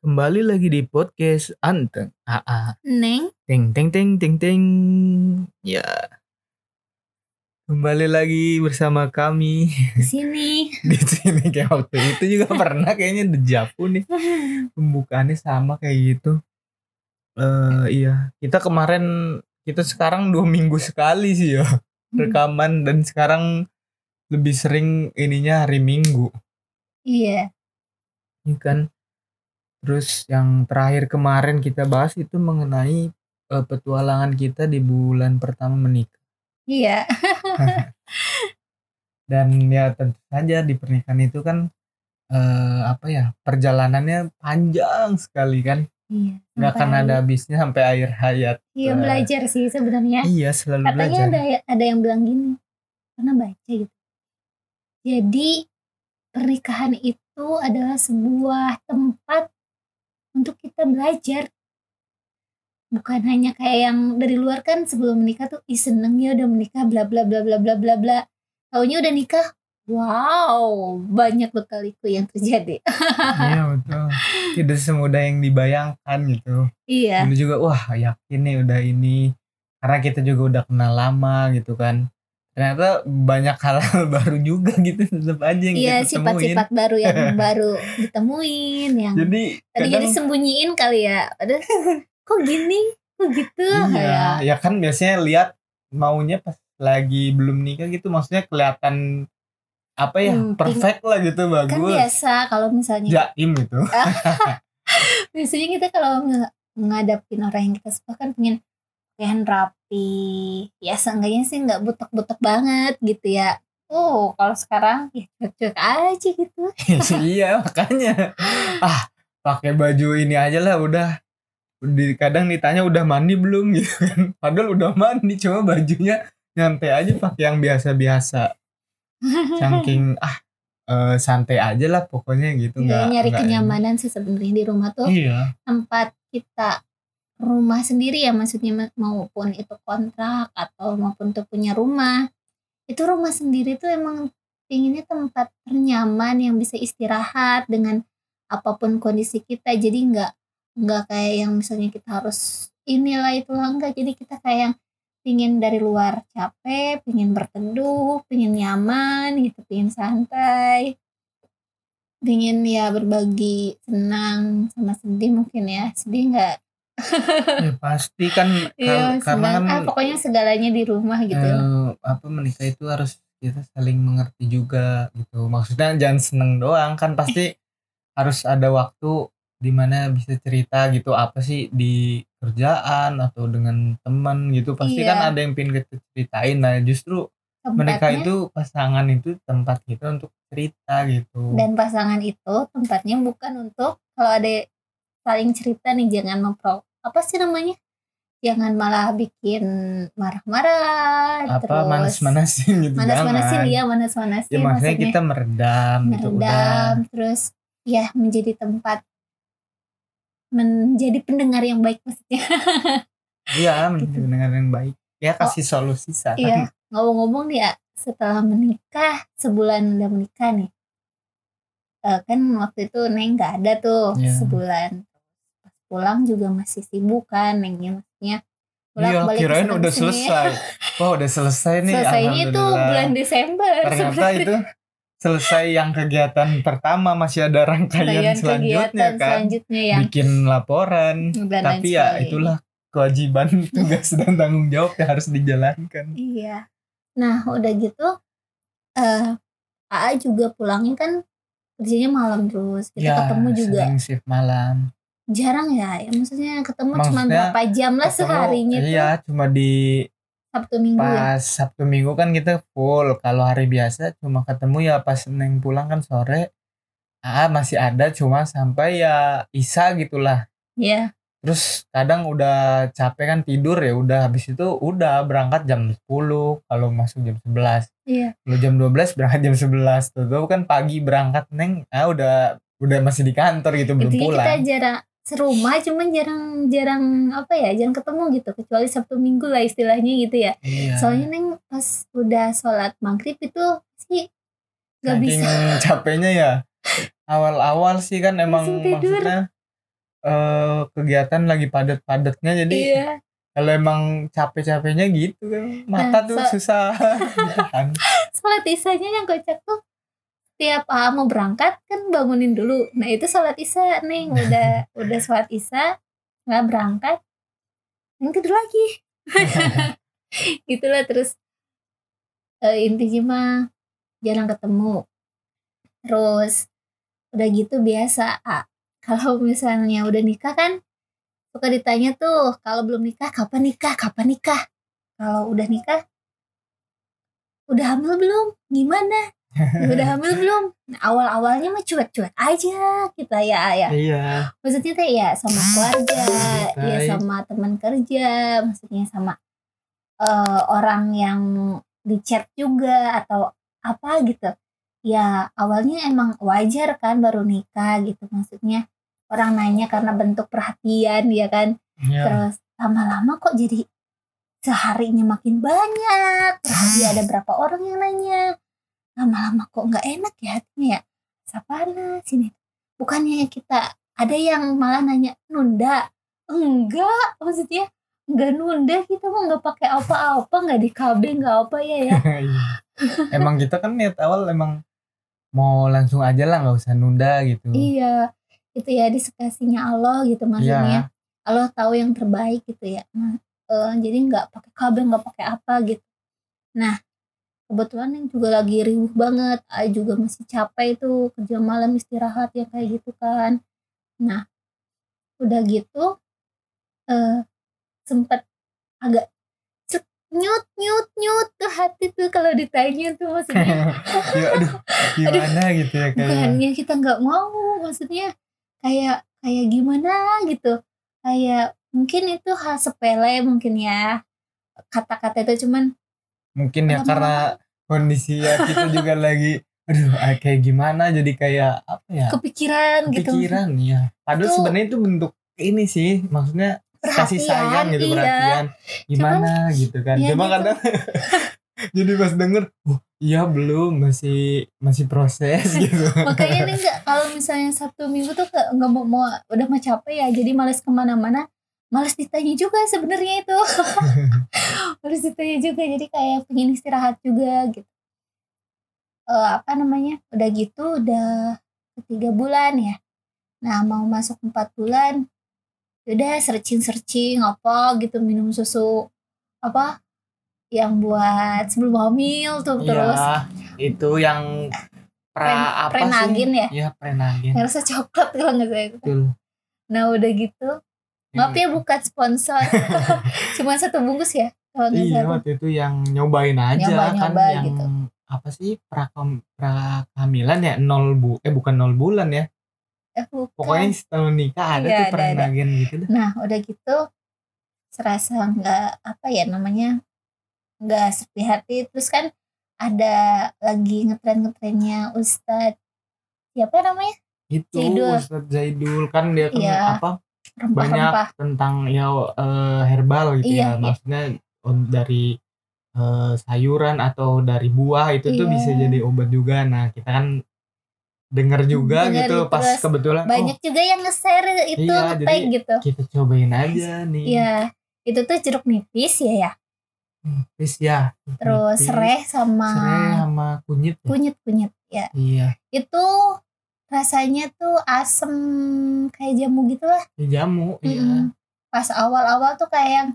Kembali lagi di podcast Anteng. AA. Neng, Teng teng teng teng teng. Ya. Kembali lagi bersama kami di sini. di sini kayak waktu itu juga pernah kayaknya dejavu nih. Pembukaannya sama kayak gitu. Eh iya, kita kemarin kita sekarang dua minggu sekali sih ya rekaman dan sekarang lebih sering ininya hari Minggu. Iya, Ini kan terus yang terakhir kemarin kita bahas itu mengenai eh, petualangan kita di bulan pertama menikah iya, dan ya tentu saja di pernikahan itu kan eh, apa ya perjalanannya panjang sekali kan iya. nggak akan Sampai- ada habisnya sampai akhir hayat Iya belajar sih sebenarnya. iya selalu Katanya belajar ada ada yang bilang gini, pernah baca gitu. Jadi pernikahan itu adalah sebuah tempat untuk kita belajar. Bukan hanya kayak yang dari luar kan sebelum menikah tuh ih seneng ya udah menikah bla bla bla bla bla bla bla. Taunya udah nikah, wow banyak bekaliku yang terjadi. iya betul tidak semudah yang dibayangkan gitu iya. dulu juga wah yakin nih udah ini karena kita juga udah kenal lama gitu kan ternyata banyak hal-hal baru juga gitu tetap aja yang Iya kita sifat-sifat baru yang baru ditemuin yang jadi tadi kadang jadi sembunyiin kali ya. Padahal kok gini, kok gitu iya ya. ya kan biasanya lihat maunya pas lagi belum nikah gitu maksudnya kelihatan apa ya Hmm, perfect lah gitu Kan bagus biasa kalau misalnya jaim gitu biasanya kita kalau ngadapin orang yang kita suka kan pengen pengen rapi. Ya seenggaknya sih nggak butek-butek banget gitu ya. Oh, kalau sekarang ya cuek-cuek aja gitu. iya makanya ah pakai baju ini aja lah udah di kadang ditanya udah mandi belum gitu kan padahal udah mandi cuma bajunya nyantai aja pakai yang biasa-biasa saking ah eh, santai aja lah pokoknya gitu Ya, nggak nyari nggak kenyamanan sih sebenarnya di rumah tuh. iya tempat kita rumah sendiri ya maksudnya ma- maupun itu kontrak atau maupun tuh punya rumah. Itu rumah sendiri tuh emang pinginnya tempat ternyaman yang bisa istirahat dengan apa pun kondisi kita. Jadi nggak nggak kayak yang misalnya kita harus inilah itulah enggak jadi kita kayak yang pingin dari luar capek pingin berteduh pingin nyaman gitu pingin santai. Pingin ya berbagi senang sama sedih mungkin ya. Sedih nggak ya pasti kan Iya, karena kan ah, pokoknya segalanya di rumah gitu. eh, apa menikah itu harus kita saling mengerti juga gitu. Maksudnya jangan seneng doang kan pasti harus ada waktu di mana bisa cerita gitu. Apa sih di kerjaan atau dengan teman gitu. Pasti Iya. kan ada yang pengen kita ceritain. Nah justru menikah Tempatnya itu pasangan itu tempat kita untuk cerita gitu. Dan pasangan itu tempatnya bukan untuk kalau ada saling cerita nih jangan mempro apa sih namanya? Jangan malah bikin marah-marah apa terus manas-manasin gitu manas-manasin dia manas-manasin ya maksudnya maksudnya kita meredam, gitu udah meredam terus ya menjadi tempat menjadi pendengar yang baik maksudnya. iya menjadi pendengar yang baik ya kasih solusi saran Oh. Iya, ngomong-ngomong nih ya, setelah menikah, sebulan udah menikah nih. Eh, kan waktu itu Neng nggak ada tuh Iya. sebulan. Pulang juga masih sibuk kan Nengnya maksudnya. Iya, bolak-balik kirain udah selesai. Wah, udah selesai nih. Selesainya itu bulan Desember. Ternyata sebenarnya. itu selesai yang kegiatan pertama masih ada rangkaian Rangkaian selanjutnya kegiatan kan. selanjutnya yang Bikin laporan. dan Tapi ya itulah kewajiban tugas dan tanggung jawab yang harus dijalankan. Iya. Nah, udah gitu eh AA juga pulangnya kan kerjanya malam terus. Kita ya, ketemu juga sering shift malam. Jarang ya. ya maksudnya ketemu cuma berapa jam lah Ketemu, seharinya tuh Iya, cuma di Sabtu Minggu ya. pas Sabtu Minggu kan kita full. Kalau hari biasa cuma ketemu ya pas Neng pulang kan sore. Ah, masih ada cuma sampai ya Isa gitulah. Iya. Terus kadang udah capek kan tidur ya udah habis itu udah berangkat jam 10 kalau masuk jam 11. Iya. Kalau jam 12 berangkat jam 11 tuh, tuh kan pagi berangkat Neng ah udah udah masih di kantor gitu belum Intinya kita pulang. jarang serumah cuman jarang-jarang apa ya jarang ketemu gitu kecuali Sabtu Minggu lah istilahnya gitu ya. Iya. Soalnya Neng pas udah sholat maghrib itu sih nggak bisa capeknya ya. Awal-awal sih kan emang maksudnya eh, kegiatan lagi padat-padatnya jadi iya kalau emang capek-capeknya gitu kan mata Nah, tuh so- susah gitu kan. sholat isanya yang kocak tuh tiap ah, mau berangkat kan bangunin dulu. Nah itu sholat isya nih udah udah sholat isya nggak berangkat yang tidur lagi. Gitulah terus eh, intinya mah jarang ketemu. Terus udah gitu biasa ah, kalau misalnya udah nikah kan suka ditanya tuh kalau belum nikah kapan nikah? Kapan nikah? Kalau udah nikah udah hamil belum? Gimana udah hamil belum? Nah, awal awalnya mah cuek-cuek aja kita ya ya. Iya. Maksudnya teh ya sama keluarga Santai. ya sama teman kerja maksudnya sama eh, orang yang di chat juga atau apa gitu. Ya awalnya emang wajar kan baru nikah gitu maksudnya orang nanya karena bentuk perhatian ya kan? Iya. Terus lama-lama kok jadi seharinya makin banyak terus dia ada berapa orang yang nanya lama-lama kok nggak enak ya hatinya ya? Sapana sini. Bukannya kita ada yang malah nanya nunda? Enggak maksudnya nggak nunda kita mah nggak pakai apa-apa nggak di KB nggak apa ya ya. Iya. emang kita kan niat awal emang mau langsung aja lah nggak usah nunda gitu. Iya itu ya disekasinya Allah gitu Iya. maksudnya Allah tahu yang terbaik gitu ya. Nah, eh, jadi nggak pakai KB nggak pakai apa gitu. Nah kebetulan yang juga lagi riuh banget. Ay juga masih capek itu kerja malam istirahat ya kayak gitu kan. Nah udah gitu eh sempet agak cek, nyut nyut nyut tuh hati tuh kalau ditanya tuh maksudnya. Ya aduh gimana gitu ya kayak bukannya kita nggak mau maksudnya kayak kayak gimana gitu. Kayak mungkin itu hal sepele mungkin ya kata-kata itu cuman mungkin ya karena kondisi ya kita juga lagi aduh ah, kayak gimana jadi kayak apa ya? Kepikiran, gitu. Kepikiran ya padahal sebenarnya itu bentuk ini sih maksudnya kasih sayang gitu iya. perhatian. Gimana gitu kan? ya cuma gitu. kadang jadi pas denger oh iya belum masih masih proses gitu. Makanya nih nggak kalau misalnya satu minggu tuh nggak mau, mau udah mau capek ya jadi males ke mana-mana males ditanya juga sebenarnya itu. Males ditanya juga jadi kayak pengen istirahat juga gitu. Eh, apa namanya udah gitu udah tiga bulan ya. Nah mau masuk empat bulan udah searching searching apa gitu minum susu apa yang buat sebelum hamil tuh terus. Iya, itu yang pra Pren- apa prenagin sih ya? Iya, prenagin. Yang rasa coklat kalau nggak salah itu. Nah udah gitu, maaf ya bukan sponsor, cuma satu bungkus ya kalau iya salah. waktu itu yang nyobain aja Nyoba-nyoba kan yang gitu. apa sih prakam prakamilan ya nol bu eh bukan nol bulan ya Eh, bukan. pokoknya setahun nikah ada Iya, tuh ada, gitu dah Nah udah gitu, serasa nggak apa ya namanya, nggak sepi hati. Terus kan ada lagi ngetren ngetrennya Ustadz siapa namanya itu Zaidul. Ustadz Zaidul kan dia kan Iya. apa banyak rempah-rempah. tentang ya eh, herbal gitu ya Iya, iya. maksudnya on- dari eh, sayuran atau dari buah itu tuh Iya. bisa jadi obat juga nah kita kan denger juga Denger gitu pas terus kebetulan Banyak juga yang nge-share itu Iya, nge-tag jadi- gitu. oh kita cobain aja nih Iya, itu tuh jeruk nipis ya ya. Terus ya Terus nipis, serai sama serai sama kunyit ya? kunyit-kunyit ya. iya Itu rasanya tuh asem kayak jamu gitu lah. ya jamu iya Mm-mm. Pas awal-awal tuh kayak yang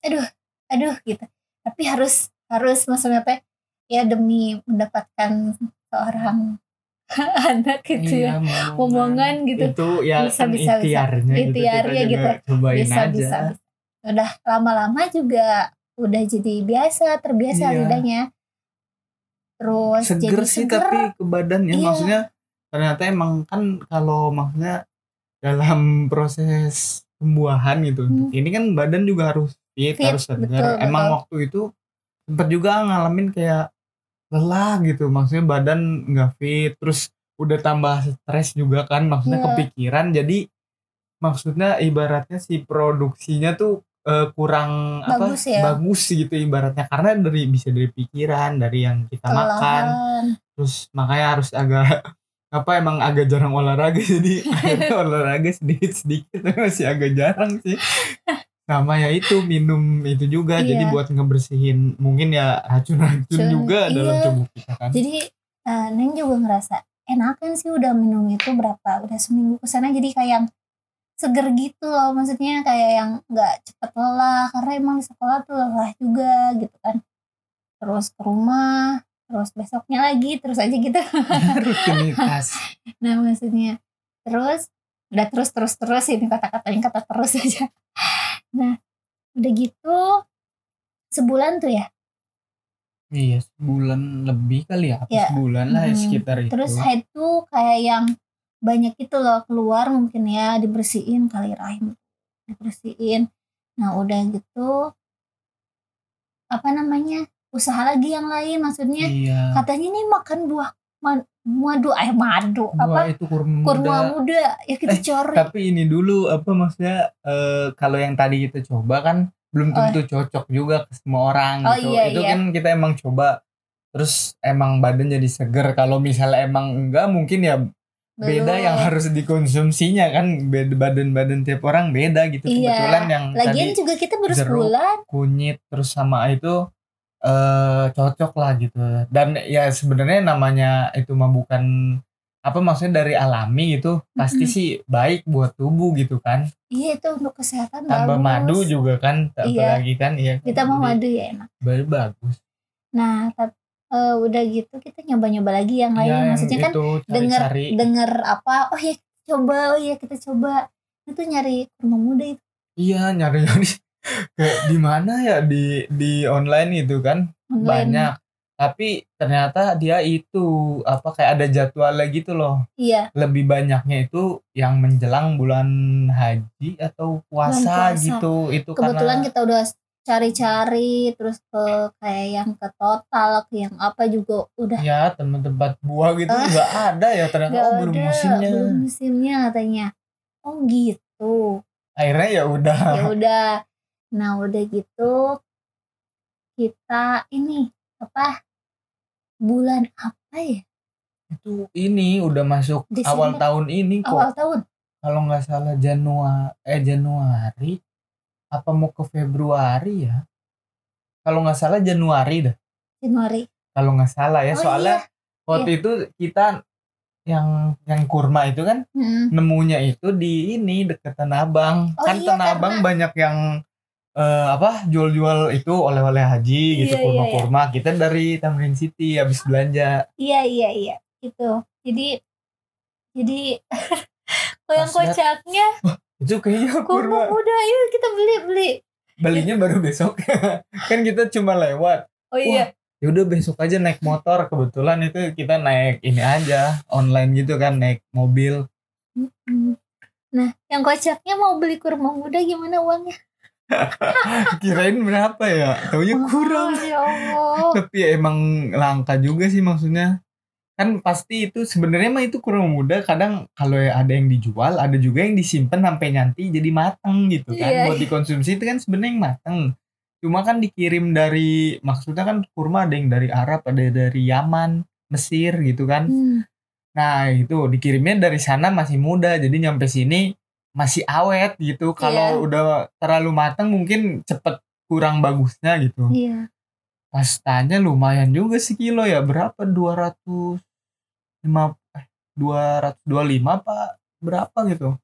aduh, aduh gitu. Tapi harus harus maksudnya teh ya demi mendapatkan seorang anak gitu Iya, ya. Omongan gitu. itu ya Bisa, kan bisa, bisa. ikhtiarnya gitu Ikhtiarnya gitu. cobain bisa aja bisa bisa. Udah lama-lama juga udah jadi biasa, terbiasa Iya. lidahnya. Terus seger jadi sih seger. tapi ke badannya Iya. maksudnya ternyata emang kan kalau maksudnya dalam proses pembuahan gitu Hmm. ini kan badan juga harus fit, Fit, harus segar emang betul. waktu itu sempat juga ngalamin kayak lelah gitu maksudnya badan nggak fit terus udah tambah stres juga kan maksudnya Iya. kepikiran jadi maksudnya ibaratnya si produksinya tuh eh, kurang Bagus apa ya. bagus gitu ibaratnya karena dari bisa dari pikiran dari yang kita makan kelelahan. terus makanya harus agak apa emang agak jarang olahraga jadi olahraga sedikit sedikit masih agak jarang sih sama ya itu minum itu juga Iya. jadi buat ngebersihin mungkin ya racun-racun Racun, juga dalam iya. tubuh kita kan jadi eh, neng juga ngerasa enakan sih udah minum itu berapa udah seminggu ke sana jadi kayak yang seger gitu loh maksudnya kayak yang nggak cepet lelah karena emang di sekolah tuh lelah juga gitu kan terus ke rumah terus besoknya lagi terus aja gitu. Rutinitas. Nah maksudnya terus udah terus terus terus ini kata-katanya kata terus aja. Nah udah gitu sebulan tuh ya? Iya sebulan lebih kali ya apa Ya. sebulan lah Mhm. sekitar itu. Terus head tuh kayak yang banyak itu loh keluar mungkin ya dibersihin kali rahim dibersihin. Nah udah gitu apa namanya usaha lagi yang lain maksudnya iya katanya nih makan buah ma- madu eh madu Wah, apa itu kurma muda. kurma muda ya kita Eh, cari tapi ini dulu apa maksudnya eh, kalau yang tadi kita coba kan belum Oh. tentu cocok juga ke semua orang Oh, gitu. iya, itu iya. kan kita emang coba terus emang badan jadi seger kalau misalnya emang enggak mungkin ya beda Belum. yang harus dikonsumsinya kan beda badan-badan tiap orang beda gitu Iya. kebetulan yang lagian tadi juga kita baru jeruk. sebulan kunyit terus sama itu eh cocok lah gitu. Dan ya sebenarnya namanya itu mah bukan apa maksudnya dari alami gitu pasti Mm-mm. sih baik buat tubuh gitu kan. Iya itu untuk kesehatan tambah bagus. madu juga kan Iya. apalagi kan iya ditambah Jadi, madu ya enak. baru bagus. Nah tapi eh, udah gitu kita nyoba-nyoba lagi yang lain. Ya yang maksudnya kan itu denger cari-cari. denger apa oh ya coba oh ya kita coba. Itu nyari kurma muda itu. Iya nyari-nyari kayak di mana ya? Di di online itu kan? Online. Banyak. Tapi ternyata dia itu apa kayak ada jadwalnya gitu loh. Iya. Lebih banyaknya itu yang menjelang bulan haji atau puasa, puasa. gitu. Itu kebetulan karena kita udah cari-cari terus ke kayak yang ke total ke yang apa juga udah. Ya tempat-tempat buah gitu Ah. nggak ada ya ternyata. Oh belum ada, musimnya. belum musimnya katanya. Oh gitu. Akhirnya ya udah. Ya udah nah udah gitu kita ini apa bulan apa ya itu ini udah masuk Desember. awal tahun ini kok awal tahun kalau nggak salah Januari eh Januari apa mau ke Februari ya kalau nggak salah Januari dah Januari kalau nggak salah ya Oh, soalnya iya. waktu itu kita yang yang kurma itu kan Mm. nemunya itu di ini deket Tanah Abang. Oh kan iya, Tanah Abang banyak yang eh, apa jual-jual itu oleh-oleh haji gitu Iya, iya, kurma-kurma. Kita dari Tamrin City habis belanja. iya iya iya itu jadi jadi kok yang Pas liat- kocaknya Itu kayaknya kurma muda yuk kita beli beli Belinya baru besok. kan kita cuma lewat. oh iya Ya udah besok aja naik motor. Kebetulan itu kita naik ini aja online gitu kan naik mobil. Nah yang kocaknya mau beli kurma muda gimana uangnya Kirain berapa ya? Taunya kurang. Oh, ya Allah tapi ya emang langka juga sih maksudnya kan pasti itu sebenarnya mah itu kurang muda kadang kalau ada yang dijual ada juga yang disimpan sampai nanti jadi matang gitu kan Iya. buat dikonsumsi itu kan sebenarnya yang matang cuma kan dikirim dari maksudnya kan kurma ada yang dari Arab ada dari Yaman Mesir gitu kan Hmm. nah itu dikirimnya dari sana masih muda jadi nyampe sini masih awet gitu. Kalau Iya. udah terlalu matang mungkin cepet kurang bagusnya gitu. Iya. Pastanya lumayan juga sekilo ya. Berapa? 200 lima eh 225 apa berapa gitu?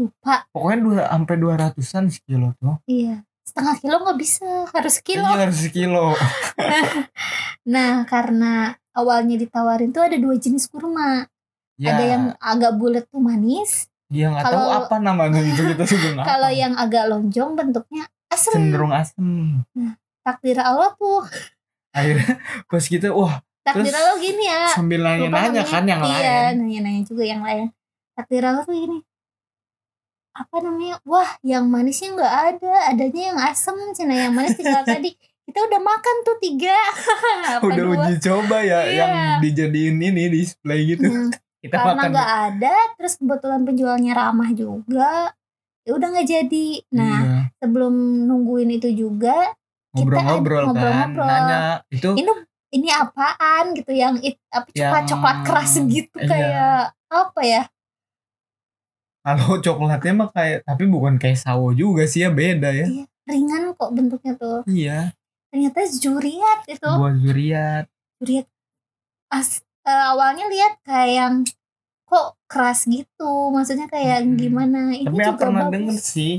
Lupa. Pokoknya dua sampai 200-an sekilo tuh. Iya. Setengah kilo nggak bisa. Harus kilo. Iya harus sekilo nah karena awalnya ditawarin tuh ada dua jenis kurma. Ya ada yang agak bulat tuh manis yang nggak tahu apa namanya itu kita juga nggak kalau yang agak lonjong bentuknya asem. Cenderung asem. Takdir Allah tuh. Akhirnya pas kita wah takdir Terus Allah gini ya. sambil nanya-nanya kan yang iya lain. nanya-nanya juga yang lain. Takdir Allah tuh gini. Apa namanya? Wah yang manisnya nggak ada. Adanya yang asem cina yang manis tinggal tadi. Kita udah makan tuh tiga. Udah dua uji coba ya Iya. yang dijadiin ini display gitu. Hmm, kita karena makan nggak ada terus kebetulan penjualnya ramah juga ya udah nggak jadi nah Iya. sebelum nungguin itu juga Kita ngobrol-ngobrol ada kan nanya itu ini ini apaan gitu yang it, apa coklat Yang- coklat keras gitu iya. kayak apa ya Kalau coklatnya mah kayak tapi bukan kayak sawo juga sih ya beda ya. Iya. ringan kok bentuknya tuh Iya, ternyata juriat itu buah zuriat. juriat as eh, awalnya lihat kayak yang kok keras gitu maksudnya kayak Hmm. gimana ini Tapi aku juga pernah bagus. denger sih.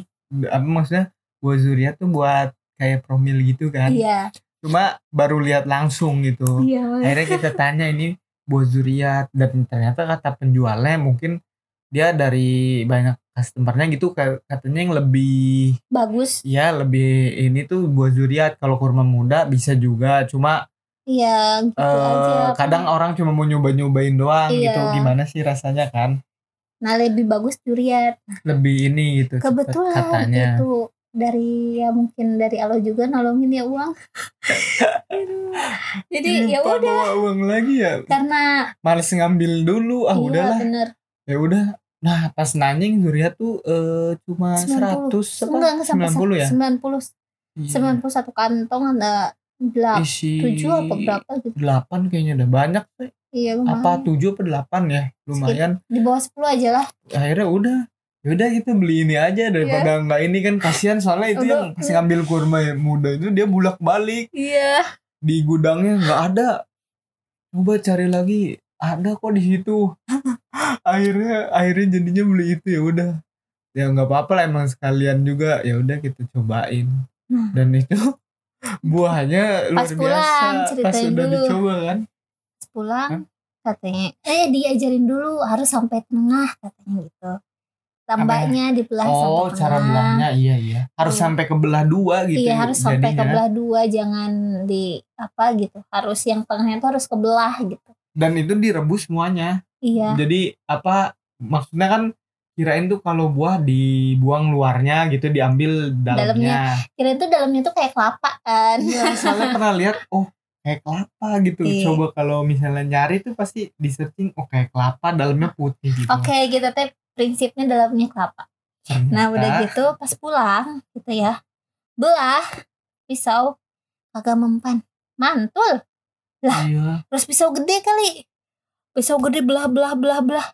Apa maksudnya buah zuriat tuh buat kayak promil gitu kan. iya Cuma baru lihat langsung gitu. iya Akhirnya kita tanya ini buah zuriat dan ternyata kata penjualnya mungkin dia dari banyak customernya gitu katanya yang lebih bagus ya lebih ini tuh buah zuriat kalau kurma muda bisa juga cuma iya gitu eh, aja kadang orang cuma mau nyoba-nyobain doang Iya. gitu. Gimana sih rasanya kan? Nah lebih bagus juriat lebih ini gitu kebetulan katanya. itu dari ya mungkin dari Allah juga nolongin ya uang. Jadi ya udah. uang lagi ya? Karena males ngambil dulu. Ah iya udahlah. bener. Ya udah. Nah pas nanying zuriat tuh eh, cuma 90. 100 enggak enggak sampai 90 ya? 90 Iya. 91 kantong ada delapan isi tujuh apa berapa gitu 8 kayaknya udah banyak iya lumayan. Apa 7 apa 8 ya? Lumayan. Di bawah 10 aja lah. Akhirnya udah yaudah kita beli ini aja daripada nggak ini kan kasihan soalnya itu Iya. Udah, yang pas ngambil kurma yang muda itu dia bulak balik iya. Di gudangnya nggak ada. Coba cari lagi ada kok di situ. Akhirnya akhirnya jadinya beli itu ya udah. Ya nggak apa-apa lah emang sekalian juga. Ya udah kita cobain. Nah. dan itu buahnya luar Pas pulang, biasa pas ceritain udah dulu. dicoba kan? Pulang Hah? katanya eh diajarin dulu harus sampai tengah katanya gitu. Tambahnya dibelah oh sampai cara tengah. belahnya iya iya. Harus Iya. sampai ke belah dua gitu iya harus sampai ke jadinya. belah dua jangan di apa gitu. Harus yang tengahnya tuh harus kebelah gitu. Dan itu direbus semuanya. Iya. Jadi apa maksudnya kan kirain tuh kalau buah dibuang luarnya gitu diambil dalamnya. Kira itu dalamnya tuh kayak kelapa kan. Iya soalnya pernah lihat oh kayak kelapa gitu. Iya. coba kalau misalnya nyari tuh pasti di searching oh kayak kelapa dalamnya putih gitu. Oke gitu. Teh prinsipnya dalamnya kelapa. Ternyata, nah udah gitu pas pulang gitu ya belah pisau kagak mempan. Mantul. Iya. terus pisau gede kali. Pisau gede belah belah belah belah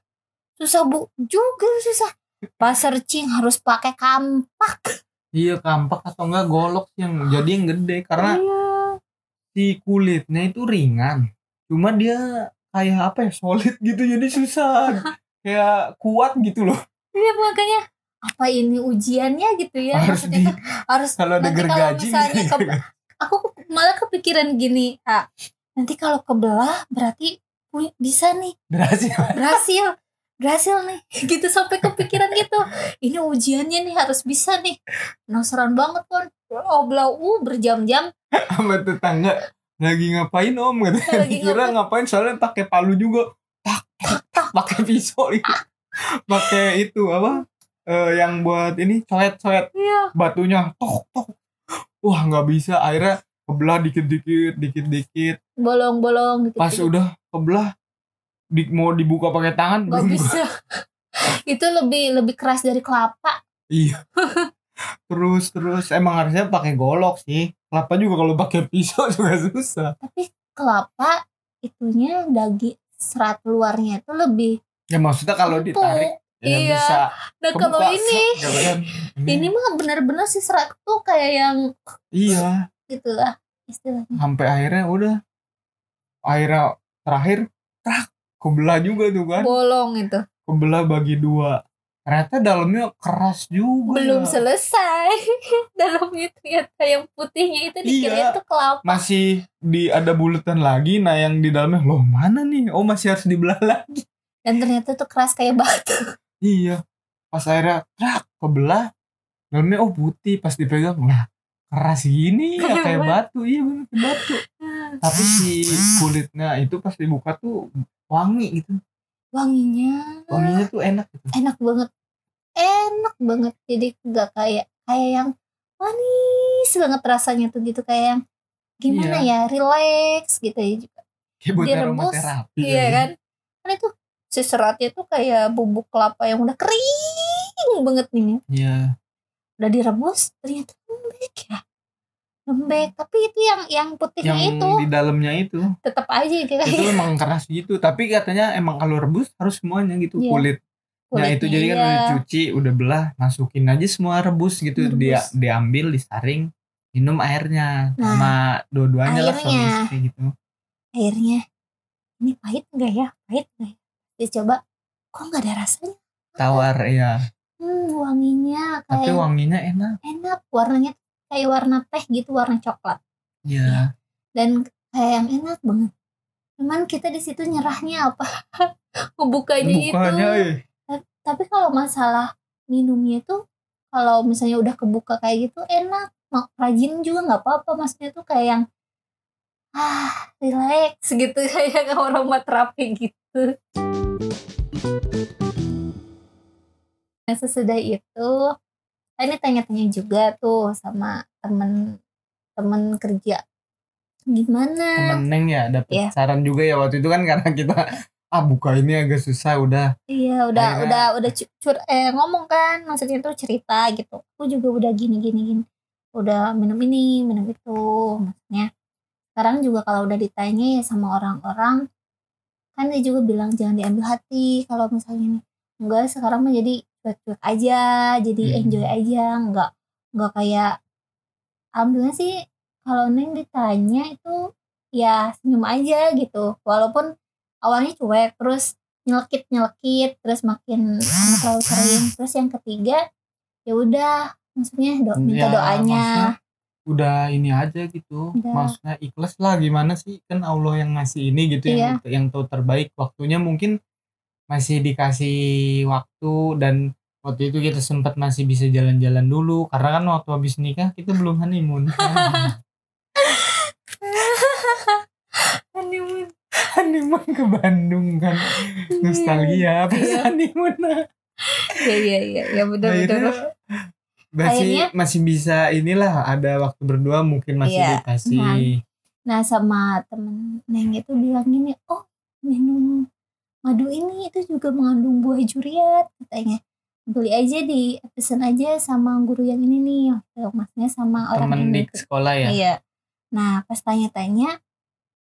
susah bu. Juga susah. Pas searching harus pakai kampak. Iya kampak atau enggak golok yang jadi yang gede. Karena iya. si kulitnya itu ringan. Cuma dia kayak apa ya solid gitu. Jadi susah. Kayak kuat gitu loh. Iya makanya apa ini ujiannya gitu ya? Harus di Maksudnya harus kalau ada kalau gergaji misalnya bisa ke- aku malah kepikiran gini ah nanti kalau kebelah berarti bisa nih. Berhasil. Berhasil berhasil nih. Gitu sampai kepikiran gitu. Ini ujiannya nih harus bisa nih. Penasaran banget kan oh belau uh berjam-jam. Sama tetangga lagi ngapain om? Katanya Lagi kira ngapain? soalnya pakai palu juga. Tak tak tak. Pakai pisau gitu. pakai itu apa eh, yang buat ini coet coet iya. Batunya tok tok. Wah nggak bisa. Akhirnya kebelah dikit dikit dikit dikit bolong-bolong gitu pas udah kebelah di, mau dibuka pakai tangan? Nggak belum bisa. Itu lebih lebih keras dari kelapa. Iya. Terus terus. Emang harusnya pakai golok sih. Kelapa juga kalau pakai pisau juga susah. Tapi kelapa itunya daging serat luarnya itu lebih ya maksudnya kalau empuk. ditarik ya Iya. bisa nah kalau ini gitu kan. ini mah benar-benar si serat tuh kayak yang iya. Gitu lah istilahnya. Sampai akhirnya udah. Akhirnya terakhir trak kebelah juga tuh kan. Bolong itu. Kebelah bagi dua. Ternyata dalamnya keras juga belum ya. selesai. Dalamnya ternyata yang putihnya itu dikira Iya. itu kelapa. Masih di ada bulatan lagi nah yang di dalamnya loh mana nih? Oh masih harus dibelah lagi. Dan ternyata tuh keras kayak batu. Iya. Pas akhirnya trak kebelah. Dalamnya oh putih. Pas dipegang lah keras gini ya kayak batu. Iya bener kayak batu. Tapi si kulitnya itu pas dibuka tuh wangi gitu. Wanginya. Wanginya tuh enak gitu. Enak banget. Enak banget. Jadi nggak kayak kayak yang manis banget rasanya tuh gitu. Kayak yang gimana ya relax gitu ya juga. Kayak buat Direbus, iya kali. kan? Kan itu si seratnya tuh kayak bubuk kelapa yang udah kering banget nih. Iya. Udah direbus ternyata lembek ya lembek. Tapi itu yang yang putihnya yang itu. di dalamnya itu. Tetap aja kayak itu emang keras gitu. Tapi katanya emang kalau rebus harus semuanya gitu. Iya. kulit. Nah itu jadi kan iya. udah cuci, udah belah, masukin aja semua rebus gitu. Rebus. Dia diambil, disaring, minum airnya. Nah, sama dua-duanya lah suami istri gitu. airnya. Ini pahit enggak ya? Pahit enggak ya? Dia coba kok nggak ada rasanya? Tawar ya, hmm wanginya tapi kayak wanginya enak. enak. Warnanya kayak warna teh gitu warna coklat. Ya, dan kayak yang enak banget. Cuman kita di situ nyerahnya apa? Ngebukanya itu. Eh. tapi kalau masalah minumnya itu kalau misalnya udah kebuka kayak gitu enak. Mau rajin juga nggak apa-apa. Maksudnya tuh kayak yang ah relax gitu. Kayak aroma terapi gitu. Nah sesudah itu ini tanya-tanya juga tuh sama temen temen kerja gimana temen Neng ya dapet Iya. saran juga ya waktu itu kan karena kita ah buka ini agak susah udah Iya udah Akhirnya- udah udah cu- cur eh ngomong kan maksudnya tuh cerita gitu. Aku juga udah gini gini gini. Udah minum ini, minum itu. Maksudnya sekarang juga kalau udah ditanya ya sama orang-orang kan dia juga bilang jangan diambil hati kalau misalnya ini enggak sekarang mah jadi cuek-cuek aja, jadi Hmm. enjoy aja, enggak enggak kayak alhamdulillah sih kalau Neng ditanya itu ya senyum aja gitu. Walaupun awalnya cuek terus nyelekit nyelekit terus makin terlalu sering terus yang ketiga ya udah maksudnya do, minta Ya, doanya maksudnya udah ini aja gitu Udah. maksudnya ikhlas lah gimana sih kan Allah yang ngasih ini gitu yang yang tahu terbaik waktunya mungkin masih dikasih waktu dan waktu itu kita sempat masih bisa jalan-jalan dulu. Karena kan waktu habis nikah kita belum honeymoon. Honeymoon. Honeymoon ke Bandung kan. Nostalgia pas Iya. honeymoon. Iya iya iya. Ya benar benar Akhirnya masih Akhirnya- masih bisa inilah ada waktu berdua mungkin masih Iya, dikasih. Nah sama temen neng itu bilang gini oh minum madu ini itu juga mengandung buah juriat katanya beli aja di pesen aja sama guru yang ini nih Waktu maksudnya sama orang temen di sekolah ya iya nah pas tanya-tanya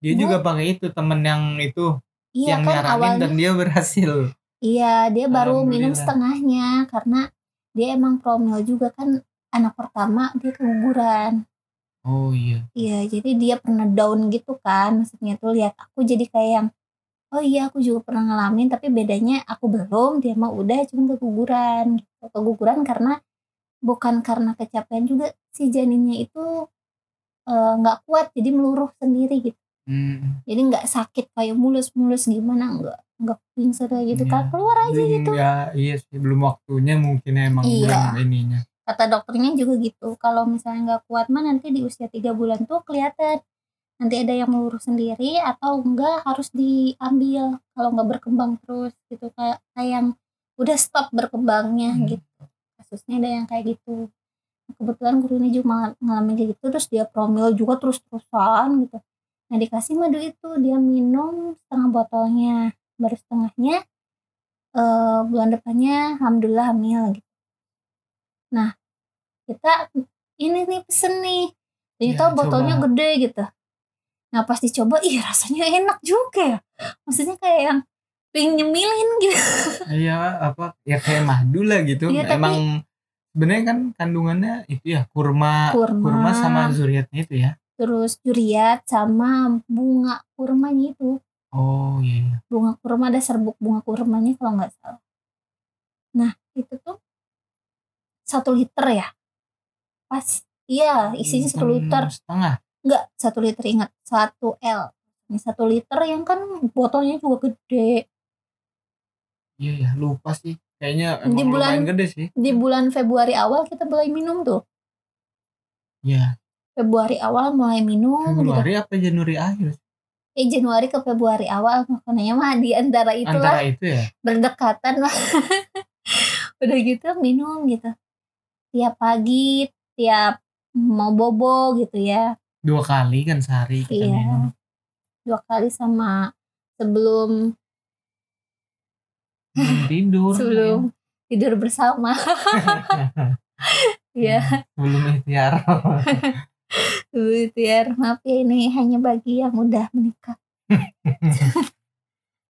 dia Bu. juga pakai itu temen yang itu iya yang kan awalnya dan dia berhasil Iya, dia baru minum setengahnya karena dia emang promil juga kan anak pertama dia keguguran. oh iya Iya, jadi dia pernah down gitu kan. Maksudnya tuh lihat aku jadi kayak yang oh iya aku juga pernah ngalamin tapi bedanya aku belum, dia mah udah cuma keguguran gitu. Keguguran karena bukan karena kecapean juga si janinnya itu eh, nggak kuat jadi meluruh sendiri gitu. Hmm, Jadi nggak sakit kayak mulus-mulus gimana nggak nggak pingsan kayak gitu Iya. kan keluar aja belum gitu. ya iya sih belum waktunya mungkin emang Iya. belum ininya kata dokternya juga gitu kalau misalnya nggak kuat mah nanti di usia tiga bulan tuh kelihatan nanti ada yang melurus sendiri atau enggak harus diambil kalau nggak berkembang terus gitu kayak kayak yang udah stop berkembangnya Hmm. gitu. Kasusnya ada yang kayak gitu. Kebetulan guru ini juga ngalamin kayak gitu terus dia promil juga terus terusan gitu. Nah dikasih madu itu dia minum setengah botolnya baru setengahnya eh, bulan depannya alhamdulillah hamil gitu. Nah kita ini nih pesen nih ternyata Ya, botolnya gede gitu nah pas dicoba ih rasanya enak juga ya. Maksudnya kayak yang pengen nyemilin gitu. Iya apa ya kayak madu lah gitu. Tapi- emang sebenarnya kan kandungannya itu ya kurma Kurma. sama zuriatnya itu ya? Terus juriat sama bunga kurmanya itu. Oh iya iya. bunga kurma ada serbuk bunga kurmanya kalau nggak salah. Nah itu tuh satu liter ya? Pas iya isinya satu Hmm, liter. setengah nggak satu liter ingat. Satu l. Ini satu liter yang kan botolnya juga gede. Iya ya lupa sih. Kayaknya Di emang bulan- lumayan gede sih. di bulan Februari awal kita mulai minum tuh. Iya. Februari awal mulai minum gitu. Februari apa Januari akhir? Eh Januari ke Februari awal. Makanya mah di antara itulah antara itu ya? berdekatan lah. Udah gitu minum gitu. Tiap pagi tiap mau bobo gitu ya dua kali kan sehari kita Iya. minum dua kali sama sebelum Sebelum tidur sebelum tidur bersama ya sebelum ikhtiar Duh, biar maaf ya ini hanya bagi yang udah menikah.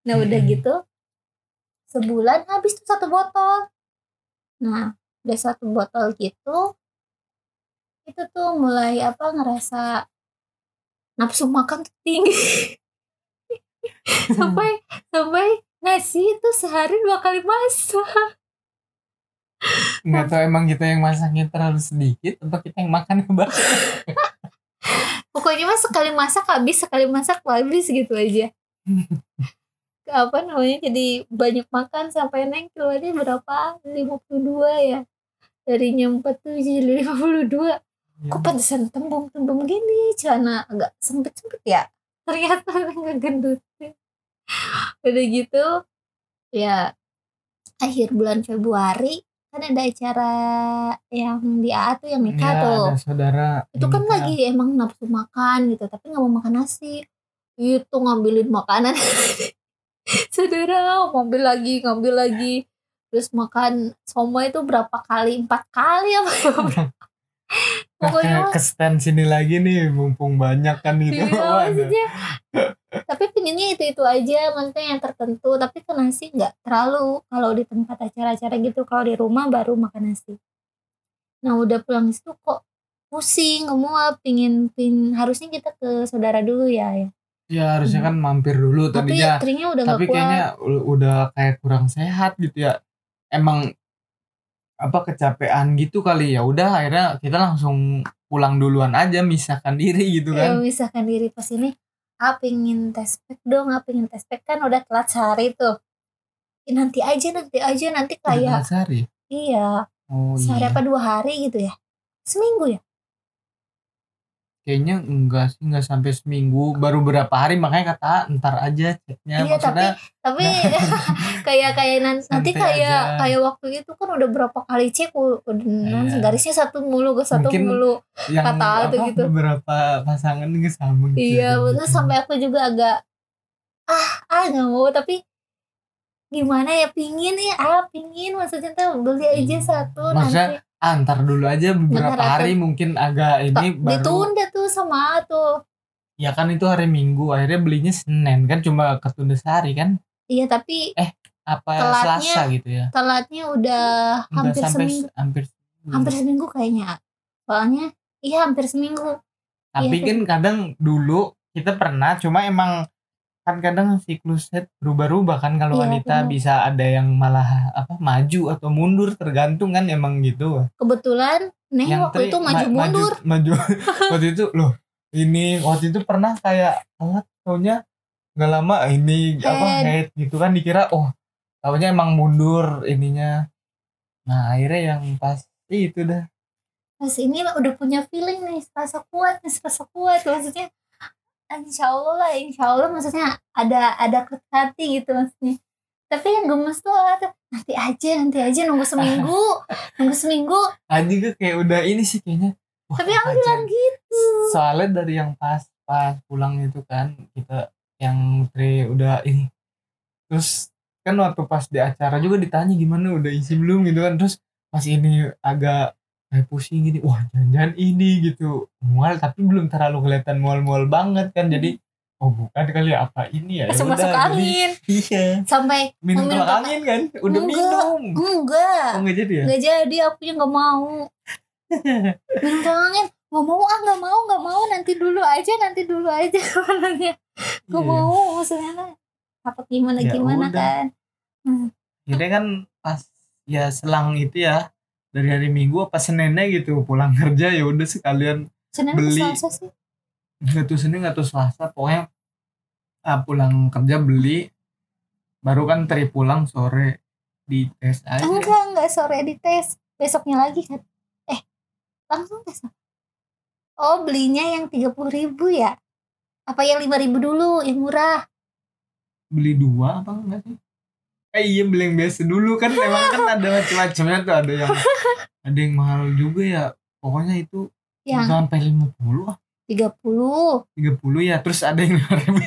nah udah gitu sebulan habis tuh satu botol. Nah udah satu botol gitu itu tuh mulai apa ngerasa nafsu makan tuh tinggi. Sampai sampai nasi itu sehari dua kali masak. Nggak tahu emang kita yang masaknya terlalu sedikit atau kita yang makan banyak. Pokoknya mah sekali masak habis sekali masak habis gitu aja. Apa namanya jadi banyak makan sampai neng kilonya berapa? 52 ya. Darinya 47 jadi 52 kok pantesan tembung-tembung gini? Celana agak sempit-sempit ya? Ternyata nggak gendut udah gitu ya akhir bulan Februari kan ada acara yang di AA tuh yang nikah ya, tuh. ada saudara itu kan nikah. lagi emang nafsu makan gitu tapi nggak mau makan nasi. Itu ngambilin makanan. Saudara ngambil lagi ngambil lagi. Terus makan somai itu berapa kali? Empat kali apa pokoknya ke stand sini lagi nih mumpung banyak kan gitu Iya, maksudnya tapi pengennya itu itu aja maksudnya yang tertentu. Tapi ke nasi nggak terlalu. Kalau di tempat acara-acara gitu kalau di rumah baru makan nasi. Nah udah pulang itu kok pusing muat pingin pin harusnya kita ke saudara dulu ya ya. Ya harusnya kan mampir dulu tapi tadinya teringnya udah tapi kuat. kayaknya udah kayak kurang sehat gitu ya. Emang apa kecapean gitu kali. Ya udah akhirnya kita langsung pulang duluan aja misahkan diri gitu ya kan. misalkan diri pas ini. Ah pingin tes pack dong ah pingin tes pack. Kan udah telat sehari tuh. Ih, nanti aja nanti aja nanti kayak sehari? Iya. Oh sehari iya. apa dua hari gitu ya? Seminggu ya kayaknya enggak sih enggak sampai seminggu baru berapa hari makanya kata ntar aja ceknya Iya, maksudnya tapi kayak kayak nan- nanti Santai kayak aja. kayak waktu itu kan udah berapa kali cek udah nan- Iya. garisnya satu mulu ke satu Mungkin mulu yang kata apa tuh gitu. beberapa pasangan nggak sama gitu iya ya, bener sampai aku juga agak ah ah nggak mau tapi gimana ya pingin ya ah pingin maksudnya tuh beli aja satu Maksudnya, nanti antar dulu aja beberapa Bentar, hari mungkin agak ini baru ditunda tuh sama tuh. Ya kan itu hari Minggu akhirnya belinya Senin kan cuma ketunda sehari kan? Iya tapi apa Telatnya Selasa gitu ya? telatnya udah hampir sampai seminggu. hampir hampir seminggu kayaknya soalnya iya hampir seminggu. Tapi Iya, kan kadang dulu kita pernah cuma emang kan kadang siklusnya berubah-ubah kan kalau Iya, wanita benar. bisa ada yang malah apa maju atau mundur tergantung kan emang gitu. Kebetulan Neh yang waktu tri- itu maju ma- mundur. maju, waktu itu loh ini waktu itu pernah kayak telat taunya nggak lama ini apa Head. head gitu kan dikira oh taunya emang mundur ininya. Nah akhirnya yang pasti itu dah. Pas ini udah punya feeling nih rasa kuat nih rasa kuat maksudnya insya Allah lah insya Allah maksudnya ada ada hati gitu maksudnya. Tapi yang gemes tuh ada nanti aja nanti aja nunggu seminggu nunggu seminggu. Aji juga kayak udah ini sih kayaknya. Wah, tapi aku bilang gitu. Soalnya dari yang pas pas pulang itu kan kita yang tri udah ini. Terus kan waktu pas di acara juga ditanya gimana udah isi belum gitu kan. Terus pas ini agak kayak pusing gini wah jangan ini gitu. Mual tapi belum terlalu kelihatan mual-mual banget kan. Jadi oh bukan kali ya apa ini ya? Masuk Yaudah, masuk jadi- angin. iya. Sampai minum tolak angin kan udah Enggak. minum. enggak. Oh enggak jadi ya? Nggak jadi aku yang nggak mau. Minum tolak angin. Nggak mau ah nggak mau nggak mau. Nanti dulu aja nanti dulu aja. Nggak Iya. mau maksudnya nah, apa gimana Ya gimana udah. kan. Jadi kan pas ya selang itu ya dari hari Minggu apa Seninnya gitu pulang kerja ya udah sekalian Senin Beli. Selasa sih? Nggak tuh Senin nggak tuh Selasa pokoknya ah, pulang kerja beli baru kan teri pulang sore di tes aja. Enggak enggak sore di tes. Besoknya lagi kan? Eh langsung tes oh belinya yang tiga puluh ribu ya? Apa yang lima ribu dulu yang murah? Beli dua apa enggak sih eh iya beli yang biasa dulu. Kan emang kan ada macam-macamnya tuh. Ada yang ada yang mahal juga ya. Pokoknya itu yang sampai lima puluh ah. Tiga puluh. tiga puluh ya. Terus ada yang lima ribu.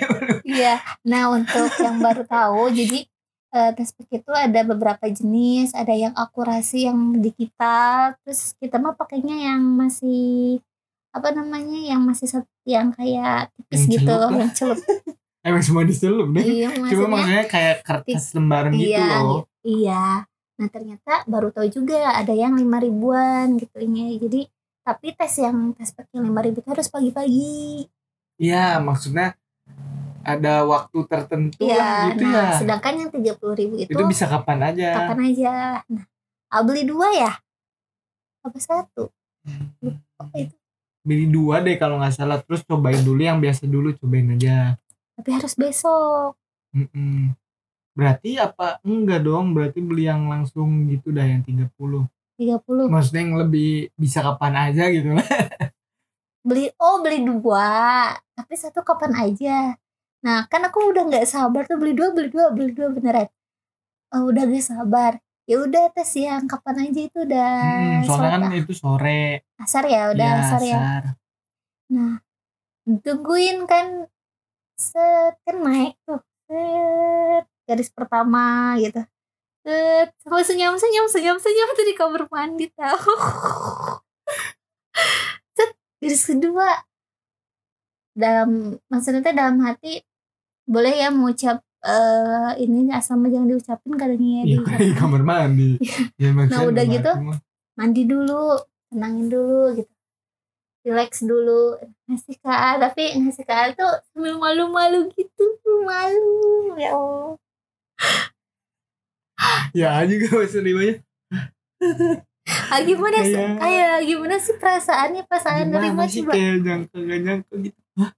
Iya. Nah untuk yang baru tahu, jadi eh, tes pack itu ada beberapa jenis. Ada yang akurasi yang digital, terus kita mah pakainya yang masih apa namanya yang masih yang kayak tipis Yang gitu celup yang celup Emang semua diselup deh. iya Cuma maksudnya kayak kertas lembaran gitu iya loh. gitu. iya nah ternyata baru tahu juga ada yang lima ribuan gitu ini jadi tapi tes yang tes pakai lima ribu itu harus pagi-pagi Iya, maksudnya ada waktu tertentu Iya, lah gitu nah ya. sedangkan yang tiga puluh ribu itu, Itu bisa kapan aja. kapan aja nah ah, beli dua ya apa satu apa itu Beli dua deh kalau nggak salah. Terus cobain dulu yang biasa dulu, cobain aja. Tapi harus besok Mm-mm. Berarti apa? Enggak dong, berarti beli yang langsung gitu dah yang 30. 30 Maksudnya yang lebih bisa kapan aja gitu lah. beli oh beli dua tapi satu kapan aja nah kan aku udah nggak sabar tuh beli dua beli dua beli dua beneran oh, udah gak sabar ya udah tes yang kapan aja itu udah Hmm, soalnya kan itu sore. asar ya udah Iya, asar ya asar. nah tungguin kan set kan naik tuh set garis pertama gitu. Set sampai senyum senyum senyum senyum tuh di kamar mandi tahu. Set garis kedua. Dalam maksudnya teh dalam hati boleh ya mengucap eh ini asal jangan diucapin kadangnya Iya, di kamar mandi. Ya, Nah, udah gitu, mandi dulu tenangin dulu gitu relax dulu ngasih ke A tapi ngasih ke A tuh sambil malu-malu gitu malu ya Allah Ya juga maksud riwayat. ah, gimana sih Kayak- gimana sih perasaannya pas saya nerima sih coba kayak nyangka gak nyangka gitu. Hah?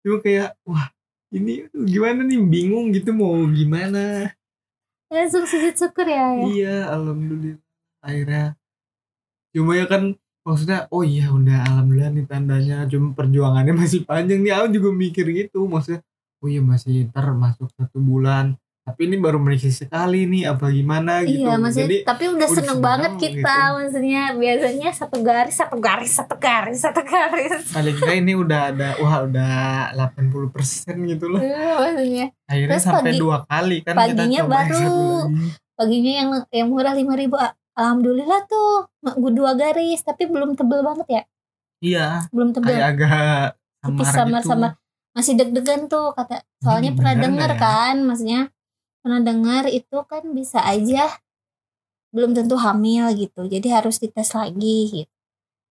Cuma kayak wah ini gimana nih bingung gitu mau gimana. langsung sujud syukur ya, ya. Iya, alhamdulillah akhirnya. Cuma ya kan maksudnya oh iya udah alhamdulillah nih tandanya cuma perjuangannya masih panjang nih. Aku juga mikir gitu maksudnya oh iya masih ntar masuk satu bulan. Tapi ini baru menikah sekali nih apa gimana gitu. Iya, maksudnya jadi tapi udah udah seneng seneng banget gitu. kita, maksudnya. Biasanya satu garis, satu garis, satu garis, satu garis. paling enggak ini udah ada wah udah 80% gitu loh. Eh, maksudnya. Akhirnya Terus sampai pagi- dua kali kan paginya kita coba baru. paginya yang yang murah lima ribu, alhamdulillah tuh gue dua garis, tapi belum tebel banget ya, iya. Belum tebel. kayak agak tipis samar gitu. samar-samar masih deg-degan tuh kata soalnya Ini pernah dengar ya? kan maksudnya pernah dengar itu kan bisa aja belum tentu hamil gitu jadi harus dites lagi gitu.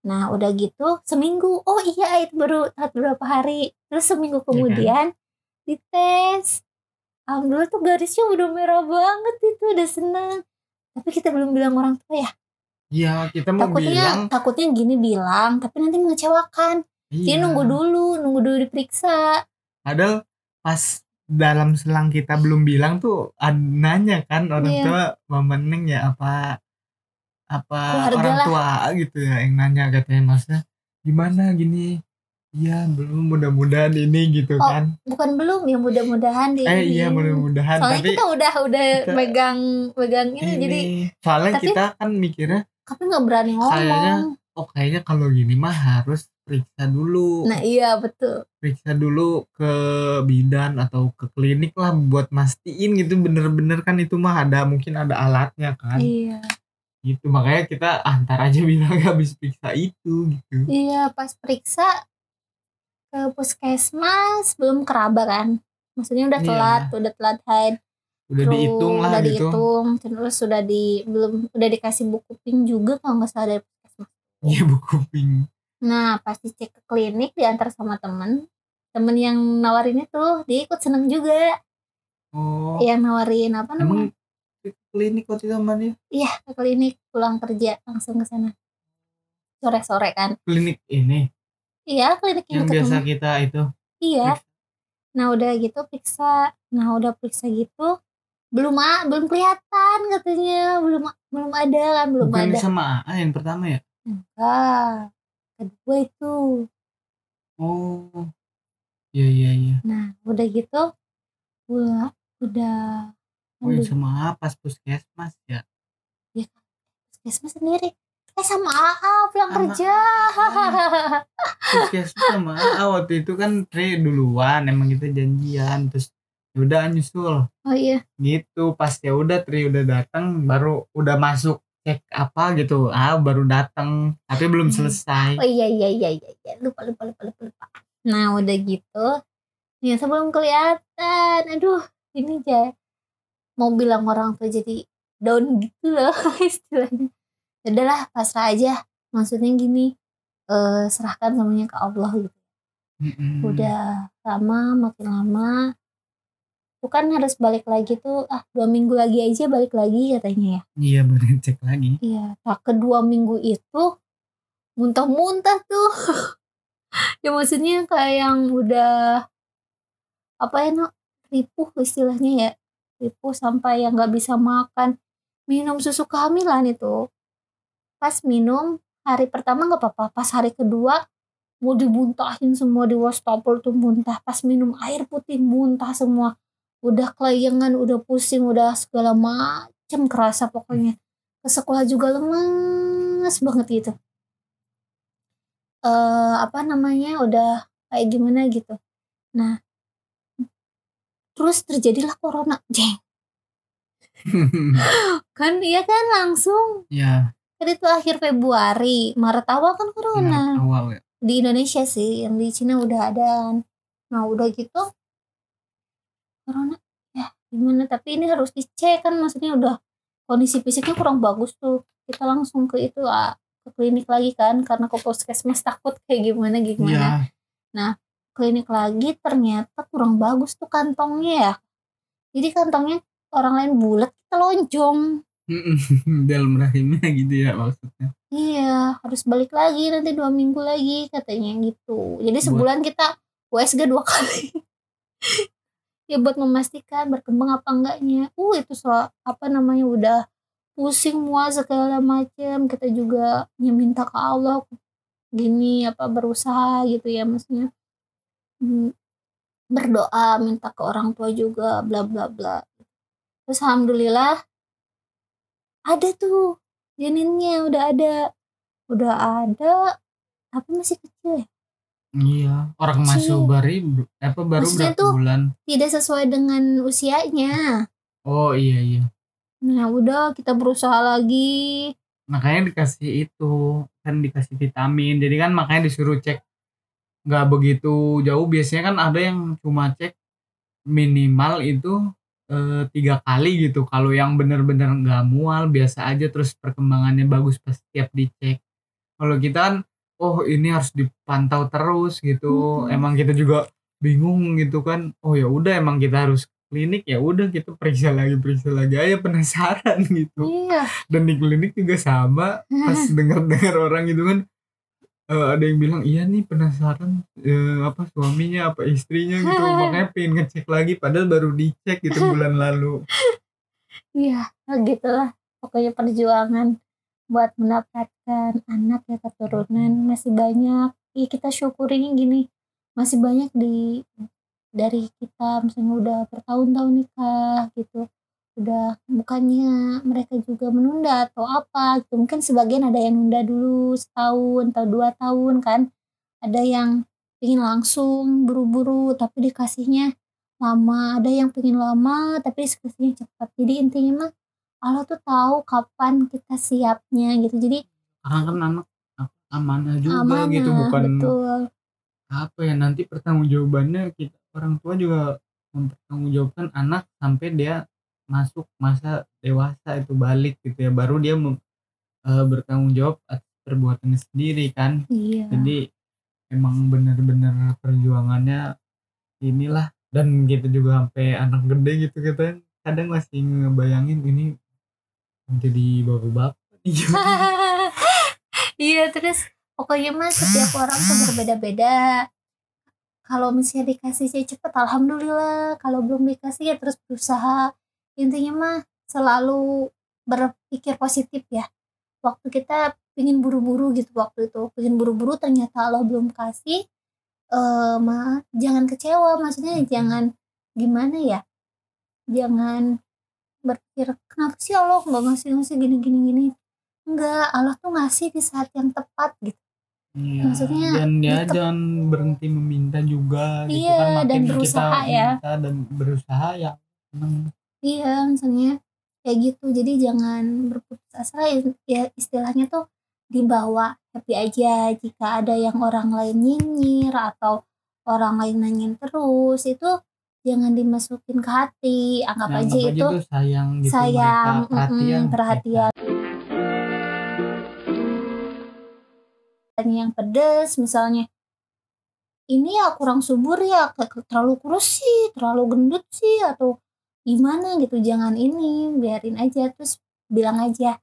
Nah udah gitu seminggu oh iya itu baru telat beberapa hari. Terus seminggu kan? kemudian dites. Alhamdulillah tuh garisnya udah merah banget itu udah senang tapi kita belum bilang orang tua ya iya kita mau takutnya bilang takutnya gini bilang tapi nanti mengecewakan iya. dia nunggu dulu nunggu dulu diperiksa Padahal pas dalam selang kita belum bilang tuh nanya kan orang Iya. tua mama Neng ya apa apa Keluarga orang lah. tua gitu ya yang nanya katanya maksudnya gimana gini iya belum mudah-mudahan ini gitu Oh, kan. bukan belum ya mudah-mudahan di eh iya mudah-mudahan. Soalnya tapi kita udah udah kita- megang megang ini, ini. jadi soalnya tapi- kita kan mikirnya tapi nggak berani ngomong. Kayaknya- oh kayaknya kalau gini mah harus periksa dulu. Nah iya betul. Periksa dulu ke bidan atau ke klinik lah buat mastiin gitu. Bener-bener kan itu mah ada mungkin ada alatnya kan. Iya. Gitu makanya kita antar aja bilang habis periksa itu gitu. Iya pas periksa ke puskesmas belum keraba kan. Maksudnya udah Iya. telat udah telat haid. Udah terus dihitung lah udah gitu. dihitung terus sudah di belum udah dikasih buku pink juga kalau nggak salah dari puskesmas. Iya buku pink. Nah pas dicek ke klinik diantar sama temen. Temen yang nawarin itu dia ikut seneng juga. Oh. Yang nawarin apa namanya? emang ke klinik waktu itu sama dia? Iya, ke klinik pulang kerja langsung ke sana. Sore-sore kan. klinik ini Iya, klinik yang, yang biasa kita itu Iya. Nah, udah gitu periksa. Nah, udah periksa gitu belum a- belum kelihatan katanya, belum belum ada kan, belum bukan ada. sama AA yang pertama ya Enggak. Kedua itu. oh iya iya iya Nah, udah gitu udah udah oh yang sama pas puskesmas ya puskesmas sendiri. Eh sama AA pulang Sama kerja. puskesmas sama AA waktu itu kan Tre duluan emang kita janjian terus ya udah nyusul oh iya. gitu pas ya udah Tri udah datang baru udah masuk cek apa gitu ah baru datang tapi belum Hmm. selesai oh iya iya iya iya iya. lupa lupa lupa lupa lupa nah udah gitu ternyata belum kelihatan aduh ini aja mau bilang orang tua jadi down gitu loh istilahnya Ya udahlah pasrah aja. Maksudnya gini eh serahkan semuanya ke Allah gitu. Mm-mm. udah lama makin lama tuh kan harus balik lagi tuh ah dua minggu lagi aja balik lagi katanya ya. Iya bener cek lagi. Iya nah kedua minggu itu muntah-muntah tuh. Ya maksudnya kayak yang udah apa ya nak ripuh istilahnya ya. Ripuh sampai yang nggak bisa makan. Minum susu kehamilan itu pas minum hari pertama nggak apa-apa. Pas hari kedua mau dibuntahin semua di wastafel tuh muntah. Pas minum air putih muntah semua. Udah kelayangan udah pusing udah segala macem kerasa pokoknya. Ke sekolah juga lemes banget gitu. Eh apa namanya udah kayak gimana gitu. Nah terus terjadilah corona. Jeng. Kan iya kan langsung. Ya kan itu akhir Februari Maret awal kan corona. Maret awal ya. Di Indonesia sih yang di Cina udah ada nah udah gitu corona ya gimana? Tapi ini harus dicek kan maksudnya udah kondisi fisiknya kurang bagus tuh. Kita langsung ke itu ah, ke klinik lagi kan karena ke puskesmas takut kayak gimana gimana. Ya klinik lagi ternyata kurang bagus tuh kantongnya ya. Jadi kantongnya orang lain bulat kita lonjong dalam rahimnya gitu ya maksudnya. Iya harus balik lagi nanti dua minggu lagi katanya gitu. Jadi Buat- sebulan kita USG dua kali. Ya buat memastikan berkembang apa enggaknya. Uh itu soal apa namanya udah pusing muas segala macem. Kita juga ya minta ke Allah gini apa berusaha gitu ya maksudnya. Hmm, berdoa minta ke orang tua juga bla bla bla. Terus alhamdulillah ada tuh janinnya udah ada. Udah ada tapi masih kecil ya? Iya orang masuk bari apa baru Maksudnya berapa tuh- bulan? tidak sesuai dengan usianya. Oh iya iya. Nah udah kita berusaha lagi. Makanya dikasih itu kan dikasih vitamin. Jadi kan makanya disuruh cek. Nggak begitu jauh. Biasanya kan ada yang cuma cek minimal itu eh, tiga kali gitu. Kalau yang bener-bener nggak mual biasa aja terus perkembangannya bagus pas setiap dicek. Kalau kita kan oh ini harus dipantau terus gitu. Mm-mm. emang kita juga bingung gitu kan. Oh ya udah emang kita harus klinik ya udah kita periksa lagi periksa lagi. Aja penasaran gitu. Iya. Dan di klinik juga sama pas dengar-dengar orang gitu kan eh, ada yang bilang iya nih penasaran eh, apa suaminya apa istrinya gitu makanya pengen ngecek lagi padahal baru dicek gitu bulan lalu. Iya gitulah. Pokoknya perjuangan buat mendapatkan anak ya keturunan masih banyak. Iya kita syukurin gini masih banyak di dari kita misalnya udah bertahun-tahun nikah gitu udah bukannya mereka juga menunda atau apa gitu. Mungkin sebagian ada yang nunda dulu setahun atau dua tahun kan. Ada yang ingin langsung buru-buru tapi dikasihnya lama. Ada yang pengen lama tapi dikasihnya cepat. Jadi intinya mah Allah tuh tahu kapan kita siapnya gitu. Jadi karena kan anak amanah juga amanah gitu. Bukan betul. apa ya nanti pertanggungjawabannya kita orang tua juga mempertanggungjawabkan anak sampai dia masuk masa dewasa itu balik gitu ya. Baru dia mem- eh, bertanggung jawab atas perbuatannya sendiri kan. Iya. Jadi emang bener-bener perjuangannya inilah dan gitu juga sampai anak gede gitu kita kadang masih ngebayangin ini jadi bapak-bapak nih iya terus pokoknya mah setiap orang tuh berbeda-beda. Kalau misalnya dikasih sih cepet alhamdulillah. Kalau belum dikasih ya terus berusaha intinya mah selalu berpikir positif ya. Waktu kita pingin buru-buru gitu waktu itu pingin buru-buru ternyata Allah belum kasih eh mah jangan kecewa. Maksudnya Mhm. jangan gimana ya? Jangan berpikir kenapa sih Allah nggak ngasih ngasih gini gini? Gini enggak Allah tuh ngasih di saat yang tepat gitu. Iya, Maksudnya dan ya tep- jangan berhenti meminta juga gitu Iya, kan. Makin dan kita berusaha ya. minta dan berusaha ya iya misalnya kayak gitu. Jadi jangan berputus asa ya istilahnya tuh dibawa happy aja. Jika ada yang orang lain nyinyir atau orang lain nanyain terus itu jangan dimasukin ke hati. Anggap Ya, aja itu tuh sayang gitu sayang mereka perhatian mm-mm, perhatian. Yang pedes misalnya ini ya kurang subur ya terlalu kurus sih terlalu gendut sih atau gimana gitu jangan ini biarin aja. Terus bilang aja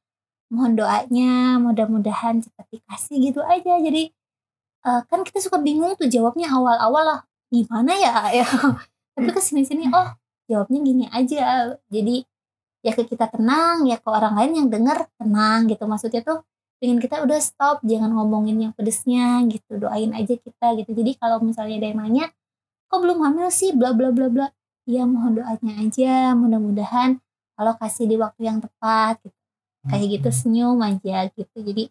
mohon doanya mudah-mudahan cepat dikasih gitu aja. Jadi eh, kan kita suka bingung tuh jawabnya awal-awal lah gimana ya ya? Tapi ke sini-sini oh jawabnya gini aja. Jadi ya ke kita tenang ya ke orang lain yang denger tenang gitu. Maksudnya tuh pengen kita udah stop jangan ngomongin yang pedesnya gitu doain aja kita gitu. Jadi kalau misalnya ada yang nanya kok belum hamil sih? Bla bla bla bla ya mohon doanya aja mudah-mudahan kalau kasih di waktu yang tepat gitu. kayak gitu Hmm. senyum aja gitu. Jadi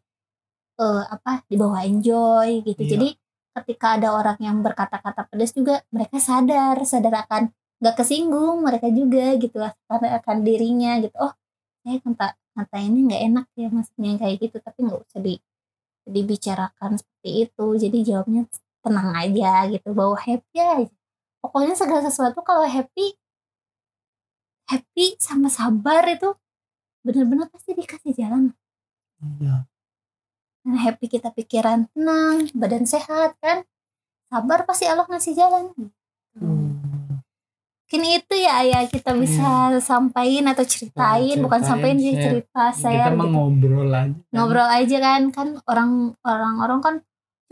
eh apa dibawa enjoy gitu. Iya. jadi ketika ada orang yang berkata-kata pedas juga mereka sadar sadar akan nggak kesinggung mereka juga gitu karena akan dirinya gitu. Oh saya kata kata ini nggak enak ya maksudnya kayak gitu. Tapi nggak usah di dibicarakan seperti itu. Jadi jawabnya tenang aja gitu. Bawa happy aja pokoknya segala sesuatu kalau happy happy sama sabar itu benar-benar pasti dikasih jalan Iya. dan happy kita pikiran tenang badan sehat kan sabar pasti Allah ngasih jalan Hmm. mungkin itu ya ya kita bisa sampaikan atau ceritain bukan ceritain, sampaikan sih cerita saya kita gitu. ngobrol aja kan. ngobrol aja kan kan orang orang orang kan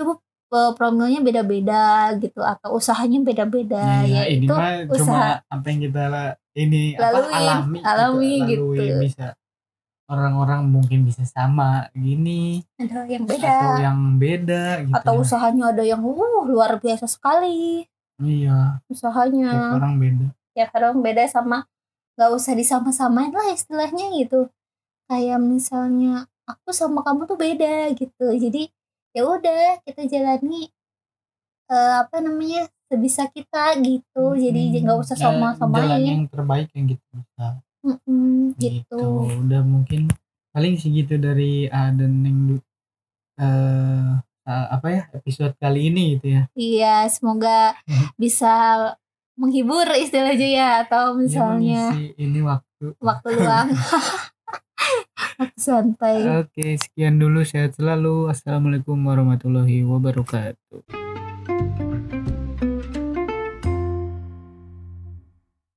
eh, promilnya beda-beda gitu atau usahanya beda-beda Iya, ya ini itu mah cuma usaha apa yang kita ini apa Laluin, alami alami gitu, gitu. lalui. bisa. Orang-orang mungkin bisa sama gini ada yang atau beda yang beda gitu atau ya. usahanya ada yang uh luar biasa sekali. Iya. Usahanya. Tiap orang beda. Ya orang beda sama nggak usah disama-samain lah istilahnya gitu. Kayak misalnya aku sama kamu tuh beda gitu. Jadi ya udah kita jalani eh, apa namanya sebisa kita gitu. Jadi nggak usah Ya, jalan sama-samain yang terbaik yang gitu bisa. Gitu. gitu. Udah mungkin paling segitu dari Aden yang eh eh, apa ya episode kali ini gitu ya. Iya semoga bisa menghibur istilahnya ya atau Ya, misalnya mengisi ini waktu. waktu luang santai Oke, sekian dulu. Sehat selalu. Assalamualaikum warahmatullahi wabarakatuh.